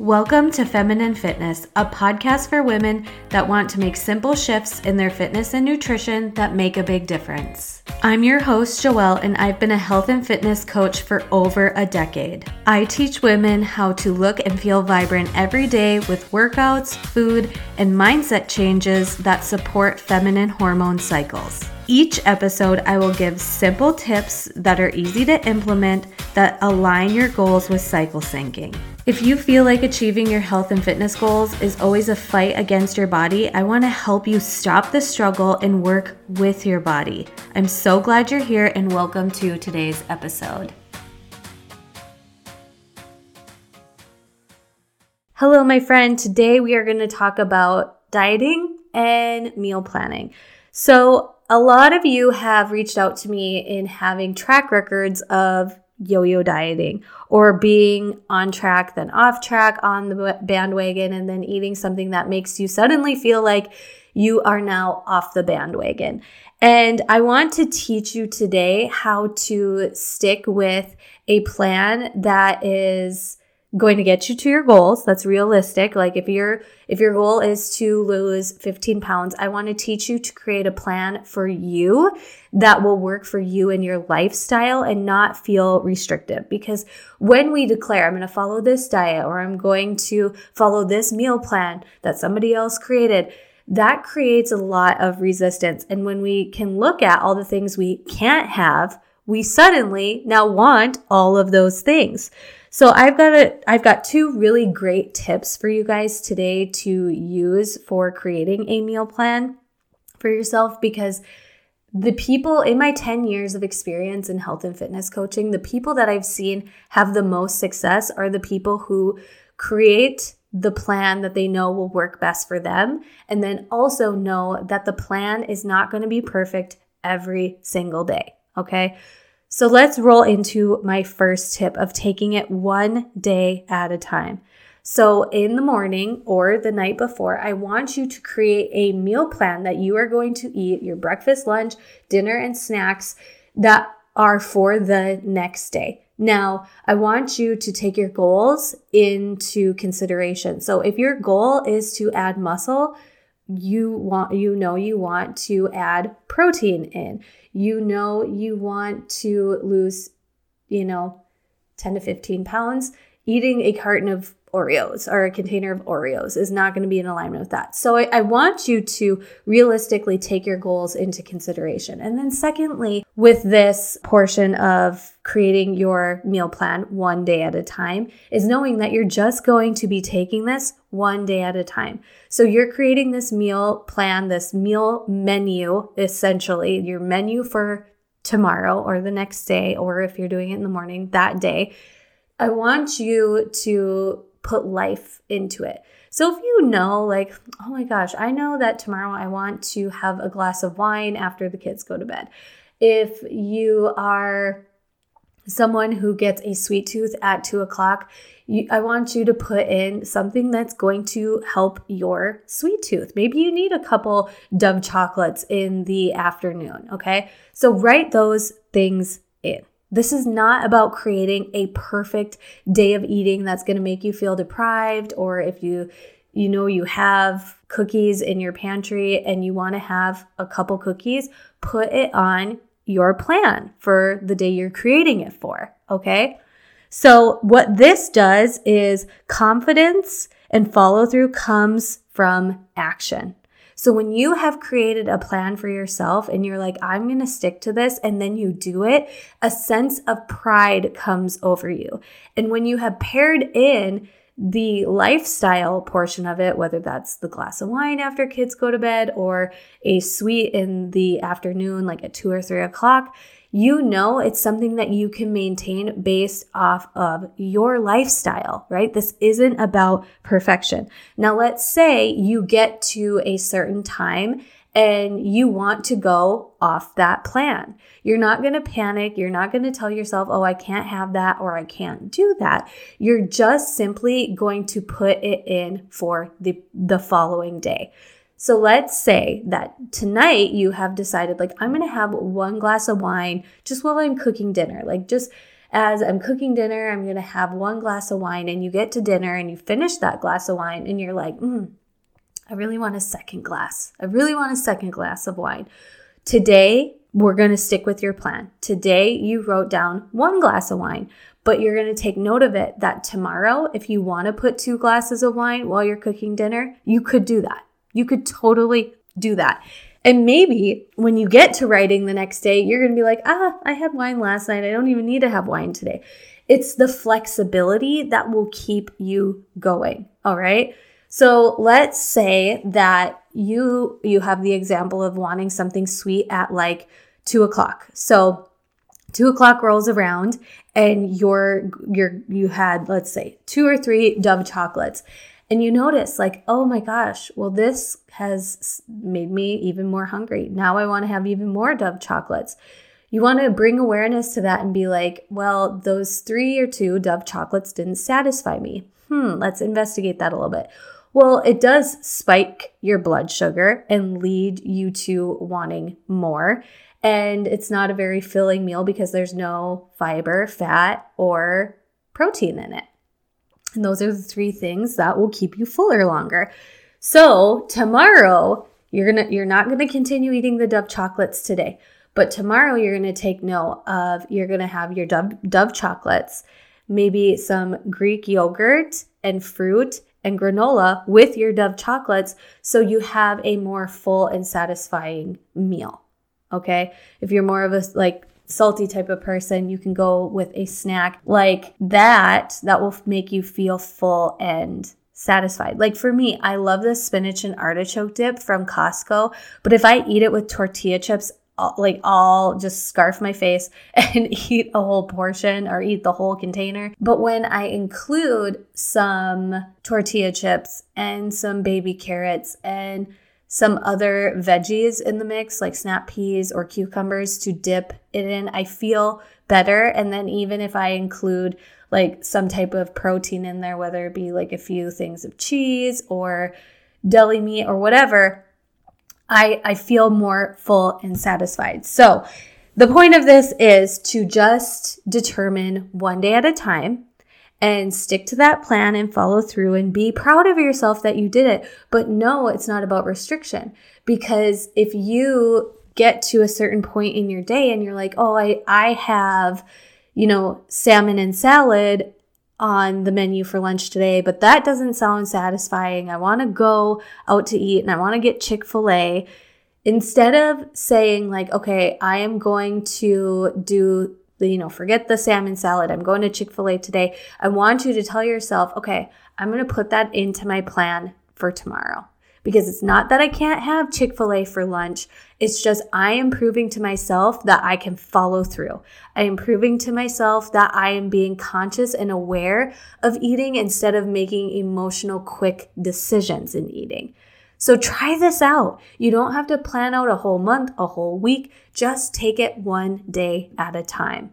Welcome to Feminine Fitness, a podcast for women that want to make simple shifts in their fitness and nutrition that make a big difference. I'm your host, Joelle, and I've been a health and fitness coach for over a decade. I teach women how to look and feel vibrant every day with workouts, food, and mindset changes that support feminine hormone cycles. Each episode, I will give simple tips that are easy to implement that align your goals with cycle syncing. If you feel like achieving your health and fitness goals is always a fight against your body, I want to help you stop the struggle and work with your body. I'm so glad you're here and welcome to today's episode. Hello, my friend. Today we are going to talk about dieting and meal planning. So, a lot of you have reached out to me in having track records of yo yo dieting or being on track, then off track on the bandwagon, and then eating something that makes you suddenly feel like you are now off the bandwagon. And I want to teach you today how to stick with a plan that is going to get you to your goals. That's realistic. Like if your if your goal is to lose 15 pounds i want to teach you to create a plan for you that will work for you and your lifestyle and not feel restrictive. Because when we declare i'm going to follow this diet or i'm going to follow this meal plan that somebody else created that creates a lot of resistance. And when we can look at all the things we can't have we suddenly now want all of those things so I've got a I've got two really great tips for you guys today to use for creating a meal plan for yourself because the people in my 10 years of experience in health and fitness coaching, the people that I've seen have the most success are the people who create the plan that they know will work best for them and then also know that the plan is not going to be perfect every single day, okay? So let's roll into my first tip of taking it one day at a time. So, in the morning or the night before, I want you to create a meal plan that you are going to eat your breakfast, lunch, dinner, and snacks that are for the next day. Now, I want you to take your goals into consideration. So, if your goal is to add muscle, you want you know you want to add protein in. You know you want to lose you know 10 to 15 pounds eating a carton of Oreos or a container of Oreos is not going to be in alignment with that. So I, I, want you to realistically take your goals into consideration. And then secondly, with this portion of creating your meal plan one day at a time is knowing that you're just going to be taking this one day at a time. So you're creating this meal plan, this meal menu, essentially your menu for tomorrow or the next day, or if you're doing it in the morning, that day. I want you to put life into it. So if you know, like, oh my gosh, I know that tomorrow I want to have a glass of wine after the kids go to bed. If you are someone who gets a sweet tooth at two o'clock, you, I want you to put in something that's going to help your sweet tooth. Maybe you need a couple Dove chocolates in the afternoon. Okay. So write those things in. This is not about creating a perfect day of eating that's going to make you feel deprived or if you you know you have cookies in your pantry and you want to have a couple cookies, put it on your plan for the day you're creating it for, okay? So what this does is confidence and follow through comes from action. So when you have created a plan for yourself and you're like, I'm going to stick to this, and then you do it, a sense of pride comes over you. And when you have paired in the lifestyle portion of it, whether that's the glass of wine after kids go to bed or a sweet in the afternoon, like at two or three o'clock, you know it's something that you can maintain based off of your lifestyle, right? This isn't about perfection. Now, let's say you get to a certain time and you want to go off that plan. You're not going to panic. You're not going to tell yourself, oh, I can't have that or I can't do that. You're just simply going to put it in for the, the following day. So let's say that tonight you have decided, like, I'm to have one glass of wine just while I'm cooking dinner. Like, just as I'm cooking dinner, I'm to have one glass of wine, and you get to dinner and you finish that glass of wine, and you're like, mm, I really want a second glass. I really want a second glass of wine. Today, we're to stick with your plan. Today, you wrote down one glass of wine, but you're going to take note of it that tomorrow, if you want to put two glasses of wine while you're cooking dinner, you could do that. You could totally do that. And maybe when you get to writing the next day, you're going to be like, ah, I had wine last night. I don't even need to have wine today. It's the flexibility that will keep you going. All right. So let's say that you you have the example of wanting something sweet at like two o'clock. So two o'clock rolls around and you're you're you had let's say two or three Dove chocolates and you notice like oh my gosh well this has made me even more hungry. Now i want to have even more dove chocolates. You want to bring awareness to that and be like well those three or two dove chocolates didn't satisfy me. Hmm let's investigate that a little bit. Well it does spike your blood sugar and lead you to wanting more. And it's not a very filling meal because there's no fiber fat or protein in it and those are the three things that will keep you fuller longer. So tomorrow, you're gonna you're not gonna continue eating the Dove chocolates today, but tomorrow you're gonna take note of you're gonna have your Dove Dove chocolates, maybe some Greek yogurt and fruit and granola with your Dove chocolates, so you have a more full and satisfying meal. Okay, if you're more of a like salty type of person, you can go with a snack like that that will make you feel full and satisfied. Like for me, I love the spinach and artichoke dip from Costco, but if I eat it with tortilla chips, like I'll just scarf my face and eat a whole portion or eat the whole container. But when I include some tortilla chips and some baby carrots and some other veggies in the mix, like snap peas or cucumbers, to dip it in. I feel better. And then even if I include like some type of protein in there, whether it be like a few things of cheese or deli meat or whatever, I, I feel more full and satisfied. So the point of this is to just determine one day at a time and stick to that plan and follow through and be proud of yourself that you did it. But no, it's not about restriction because if you get to a certain point in your day and you're like, "Oh, I I have, you know, salmon and salad on the menu for lunch today, but that doesn't sound satisfying. I want to go out to eat and I want to get Chick-fil-A." Instead of saying like, "Okay, I am going to do you know, forget the salmon salad. I'm going to Chick fil A today. I want you to tell yourself, okay, I'm going to put that into my plan for tomorrow. Because it's not that I can't have Chick fil A for lunch. It's just I am proving to myself that I can follow through. I am proving to myself that I am being conscious and aware of eating instead of making emotional, quick decisions in eating. So try this out. You don't have to plan out a whole month, a whole week. Just take it one day at a time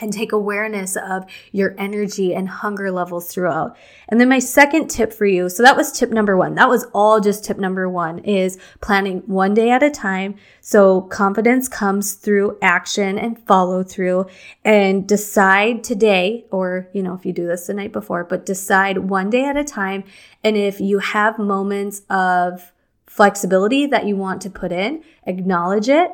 and take awareness of your energy and hunger levels throughout. And then my second tip for you, so that was tip number one. That was all just tip number one is planning one day at a time. So confidence comes through action and follow through and decide today, or, you know, if you do this the night before, but decide one day at a time. And if you have moments of flexibility that you want to put in, acknowledge it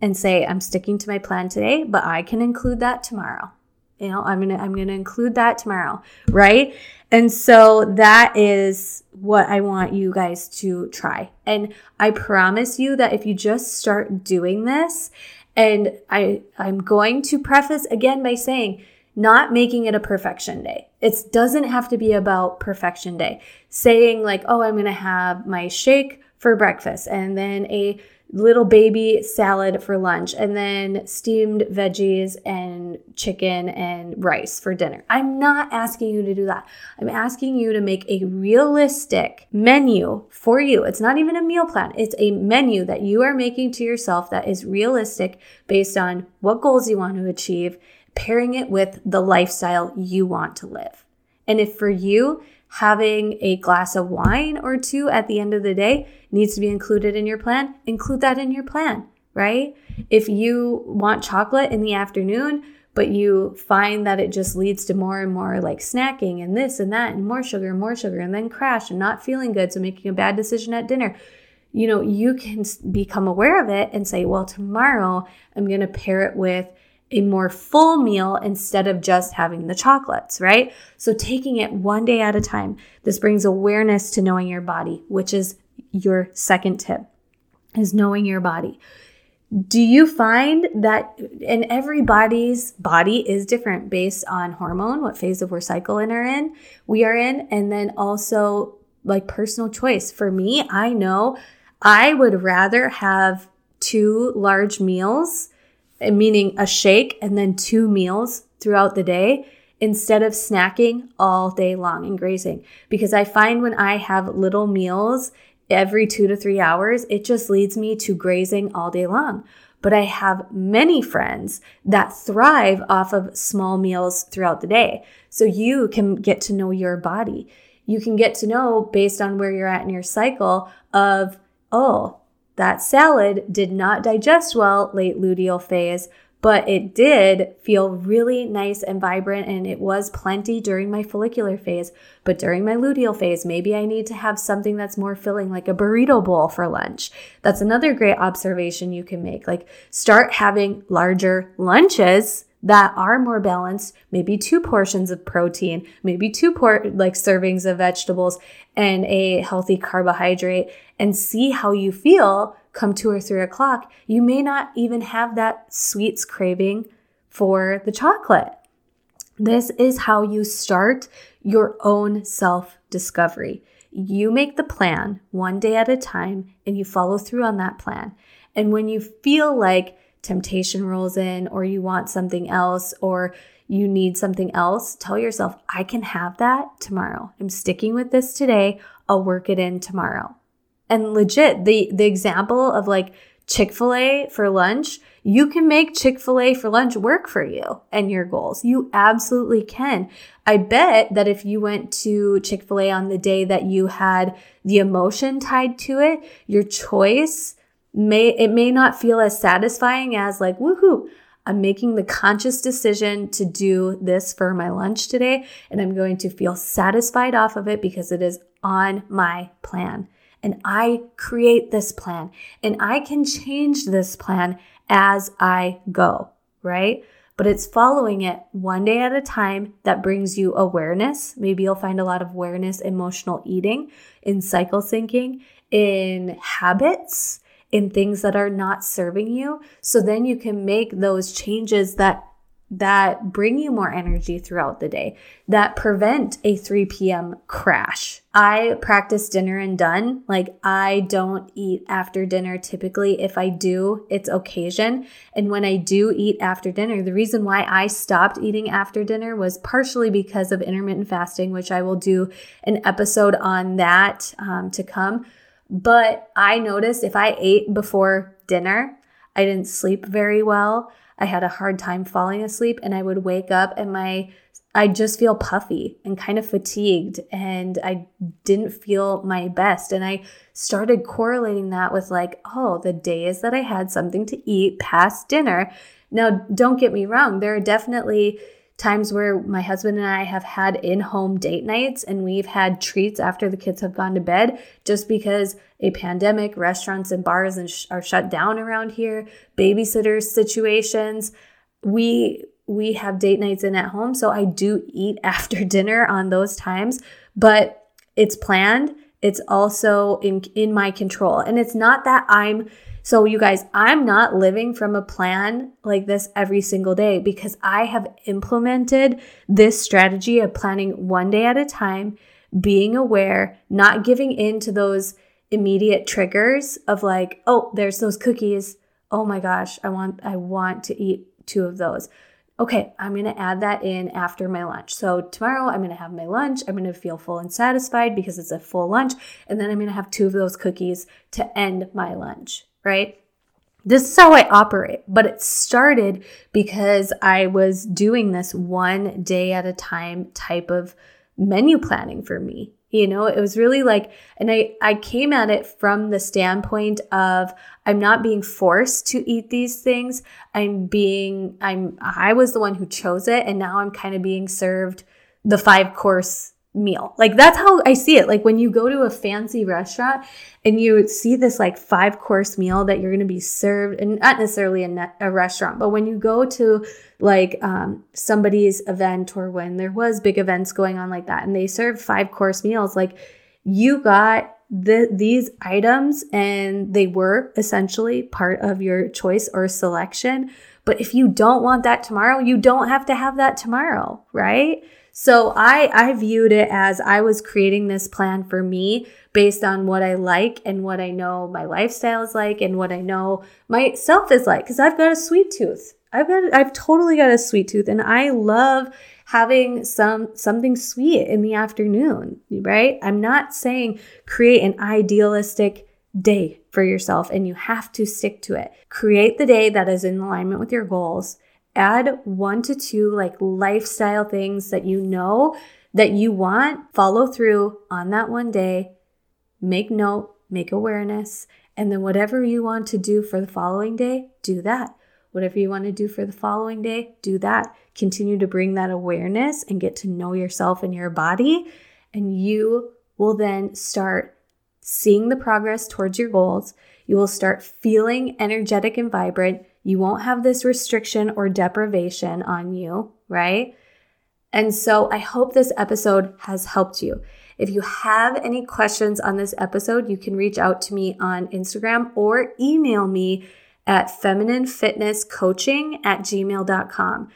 and say, I'm sticking to my plan today, but I can include that tomorrow. You know, I'm gonna I'm gonna include that tomorrow, right? And so that is what I want you guys to try. And I promise you that if you just start doing this, and I I'm going to preface again by saying not making it a perfection day. It doesn't have to be about perfection day. Saying like, oh, I'm going to have my shake for breakfast and then a little baby salad for lunch and then steamed veggies and chicken and rice for dinner. I'm not asking you to do that. I'm asking you to make a realistic menu for you. It's not even a meal plan. It's a menu that you are making to yourself that is realistic based on what goals you want to achieve, pairing it with the lifestyle you want to live. And if for you, having a glass of wine or two at the end of the day needs to be included in your plan, include that in your plan, right? If you want chocolate in the afternoon, but you find that it just leads to more and more like snacking and this and that and more sugar and more sugar and then crash and not feeling good. So making a bad decision at dinner. You know, you can become aware of it and say, well, tomorrow I'm going to pair it with a more full meal instead of just having the chocolates, right? So taking it one day at a time. This brings awareness to knowing your body, which is your second tip is knowing your body. Do you find that and everybody's body is different based on hormone, what phase of our cycle in are in, we are in, and then also like personal choice. For me, I know I would rather have two large meals, meaning a shake and then two meals throughout the day instead of snacking all day long and grazing. Because I find when I have little meals, every two to three hours, it just leads me to grazing all day long. But I have many friends that thrive off of small meals throughout the day. So you can get to know your body. You can get to know based on where you're at in your cycle of, oh, that salad did not digest well late luteal phase but it did feel really nice and vibrant and it was plenty during my follicular phase. But during my luteal phase, maybe I need to have something that's more filling, like a burrito bowl for lunch. That's another great observation you can make. Like start having larger lunches that are more balanced, maybe two portions of protein, maybe two por- like servings of vegetables and a healthy carbohydrate and see how you feel come two or three o'clock, you may not even have that sweets craving for the chocolate. This is how you start your own self discovery. You make the plan one day at a time and you follow through on that plan. And when you feel like temptation rolls in or you want something else or you need something else, tell yourself, I can have that tomorrow. I'm sticking with this today. I'll work it in tomorrow. And legit, the the example of like Chick-fil-A for lunch, you can make Chick-fil-A for lunch work for you and your goals. You absolutely can. I bet that if you went to Chick-fil-A on the day that you had the emotion tied to it, your choice may it may not feel as satisfying as like woohoo I'm making the conscious decision to do this for my lunch today, and I'm going to feel satisfied off of it because it is on my plan and I create this plan and I can change this plan as I go, right? But it's following it one day at a time that brings you awareness. Maybe you'll find a lot of awareness, emotional eating, in cycle syncing, in habits, in things that are not serving you. So then you can make those changes that that bring you more energy throughout the day, that prevent a 3 p.m. crash. I practice dinner and done. Like, I don't eat after dinner typically. If I do, it's occasion. And when I do eat after dinner, the reason why I stopped eating after dinner was partially because of intermittent fasting, which I will do an episode on that um, to come. But I noticed if I ate before dinner, I didn't sleep very well. I had a hard time falling asleep and I would wake up and my I just feel puffy and kind of fatigued and I didn't feel my best and I started correlating that with like oh the days that I had something to eat past dinner. Now don't get me wrong there are definitely times where my husband and I have had in home date nights and we've had treats after the kids have gone to bed just because a pandemic, restaurants and bars are shut down around here, babysitters situations. We we have date nights in at home, so I do eat after dinner on those times, but it's planned. It's also in in my control. And it's not that I'm so, you guys, I'm not living from a plan like this every single day because I have implemented this strategy of planning one day at a time, being aware, not giving in to those immediate triggers of like, oh, there's those cookies. Oh my gosh, I want I want to eat two of those. Okay, I'm going to add that in after my lunch. So tomorrow I'm going to have my lunch. I'm going to feel full and satisfied because it's a full lunch, and then I'm going to have two of those cookies to end my lunch right? This is how I operate, but it started because I was doing this one day at a time type of menu planning for me. You know, it was really like, and I, I came at it from the standpoint of I'm not being forced to eat these things. I'm being, I'm, I was the one who chose it. And now I'm kind of being served the five course meal. Like that's how I see it. Like when you go to a fancy restaurant and you see this like five course meal that you're going to be served and not necessarily a, a restaurant, but when you go to like um, somebody's event or when there was big events going on like that and they serve five course meals, like you got the, these items and they were essentially part of your choice or selection. But if you don't want that tomorrow, you don't have to have that tomorrow, right? So I, I viewed it as I was creating this plan for me based on what I like and what I know my lifestyle is like and what I know myself is like. Cause I've got a sweet tooth. I've got, I've totally got a sweet tooth and I love having some, something sweet in the afternoon, right? I'm not saying create an idealistic day for yourself and you have to stick to it. Create the day that is in alignment with your goals add one to two like lifestyle things that you know that you want, follow through on that one day, make note, make awareness, and then whatever you want to do for the following day, do that. Whatever you want to do for the following day, do that. Continue to bring that awareness and get to know yourself and your body, and you will then start seeing the progress towards your goals. You will start feeling energetic and vibrant. You won't have this restriction or deprivation on you, right? And so I hope this episode has helped you. If you have any questions on this episode, you can reach out to me on Instagram or email me at femininefitnesscoaching at gmail.com.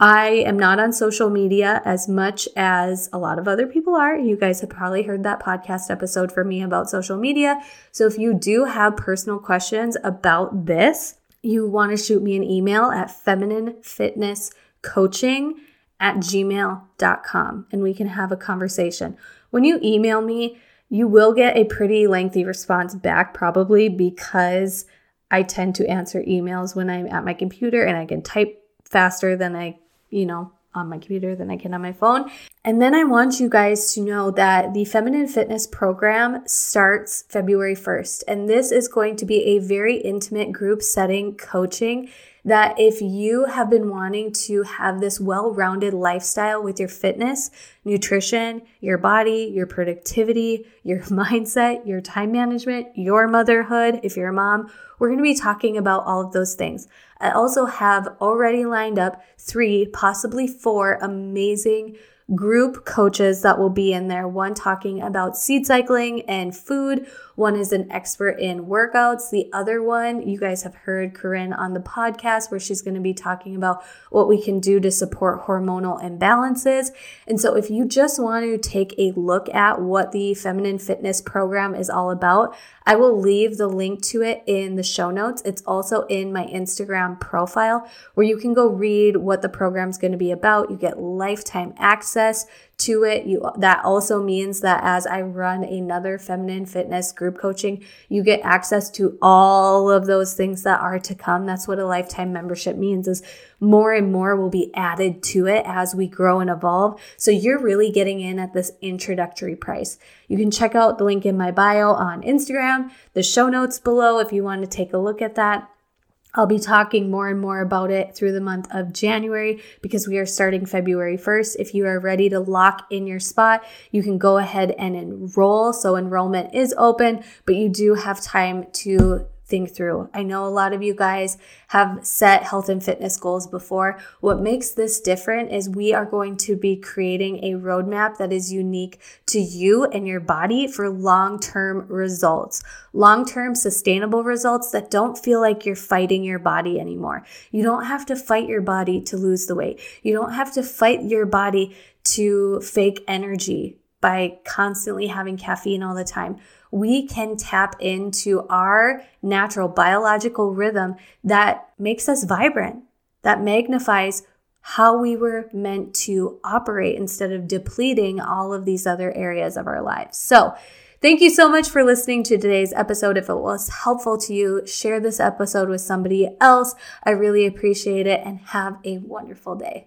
I am not on social media as much as a lot of other people are. You guys have probably heard that podcast episode from me about social media. So if you do have personal questions about this, you want to shoot me an email at femininefitnesscoaching at gmail.com and we can have a conversation. When you email me, you will get a pretty lengthy response back, probably because I tend to answer emails when I'm at my computer and I can type faster than I, you know, on my computer than I can on my phone. And then I want you guys to know that the Feminine Fitness program starts February 1st. And this is going to be a very intimate group setting coaching that if you have been wanting to have this well rounded lifestyle with your fitness, nutrition, your body, your productivity, your mindset, your time management, your motherhood, if you're a mom, we're going to be talking about all of those things. I also have already lined up three, possibly four amazing group coaches that will be in there. One talking about seed cycling and food. One is an expert in workouts. The other one, you guys have heard Corinne on the podcast where she's going to be talking about what we can do to support hormonal imbalances. And so if you just want to take a look at what the feminine fitness program is all about, I will leave the link to it in the show notes. It's also in my Instagram profile where you can go read what the program is going to be about. You get lifetime access to it. You that also means that as I run another feminine fitness group coaching, you get access to all of those things that are to come. That's what a lifetime membership means is more and more will be added to it as we grow and evolve. So you're really getting in at this introductory price. You can check out the link in my bio on Instagram, the show notes below if you want to take a look at that. I'll be talking more and more about it through the month of January because we are starting February 1st. If you are ready to lock in your spot, you can go ahead and enroll. So enrollment is open, but you do have time to think through. I know a lot of you guys have set health and fitness goals before. What makes this different is we are going to be creating a roadmap that is unique to you and your body for long term results, long term sustainable results that don't feel like you're fighting your body anymore. You don't have to fight your body to lose the weight. You don't have to fight your body to fake energy by constantly having caffeine all the time we can tap into our natural biological rhythm that makes us vibrant, that magnifies how we were meant to operate instead of depleting all of these other areas of our lives. So, Thank you so much for listening to today's episode. If it was helpful to you, share this episode with somebody else. I really appreciate it and have a wonderful day.